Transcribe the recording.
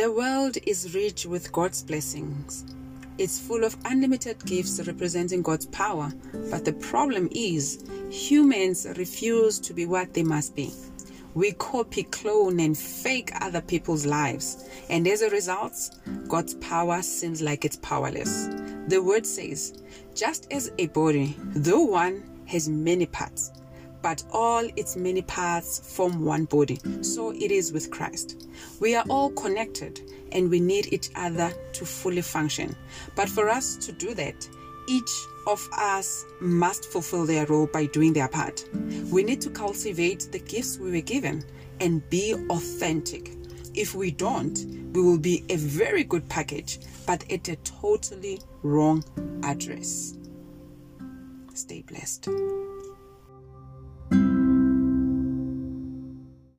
The world is rich with God's blessings. It's full of unlimited gifts representing God's power, but the problem is humans refuse to be what they must be. We copy, clone, and fake other people's lives, and as a result, God's power seems like it's powerless. The word says, just as a body, though one, has many parts, but all its many parts form one body. So it is with Christ. We are all connected and we need each other to fully function. But for us to do that, each of us must fulfill their role by doing their part. We need to cultivate the gifts we were given and be authentic. If we don't, we will be a very good package, but at a totally wrong address. Stay blessed.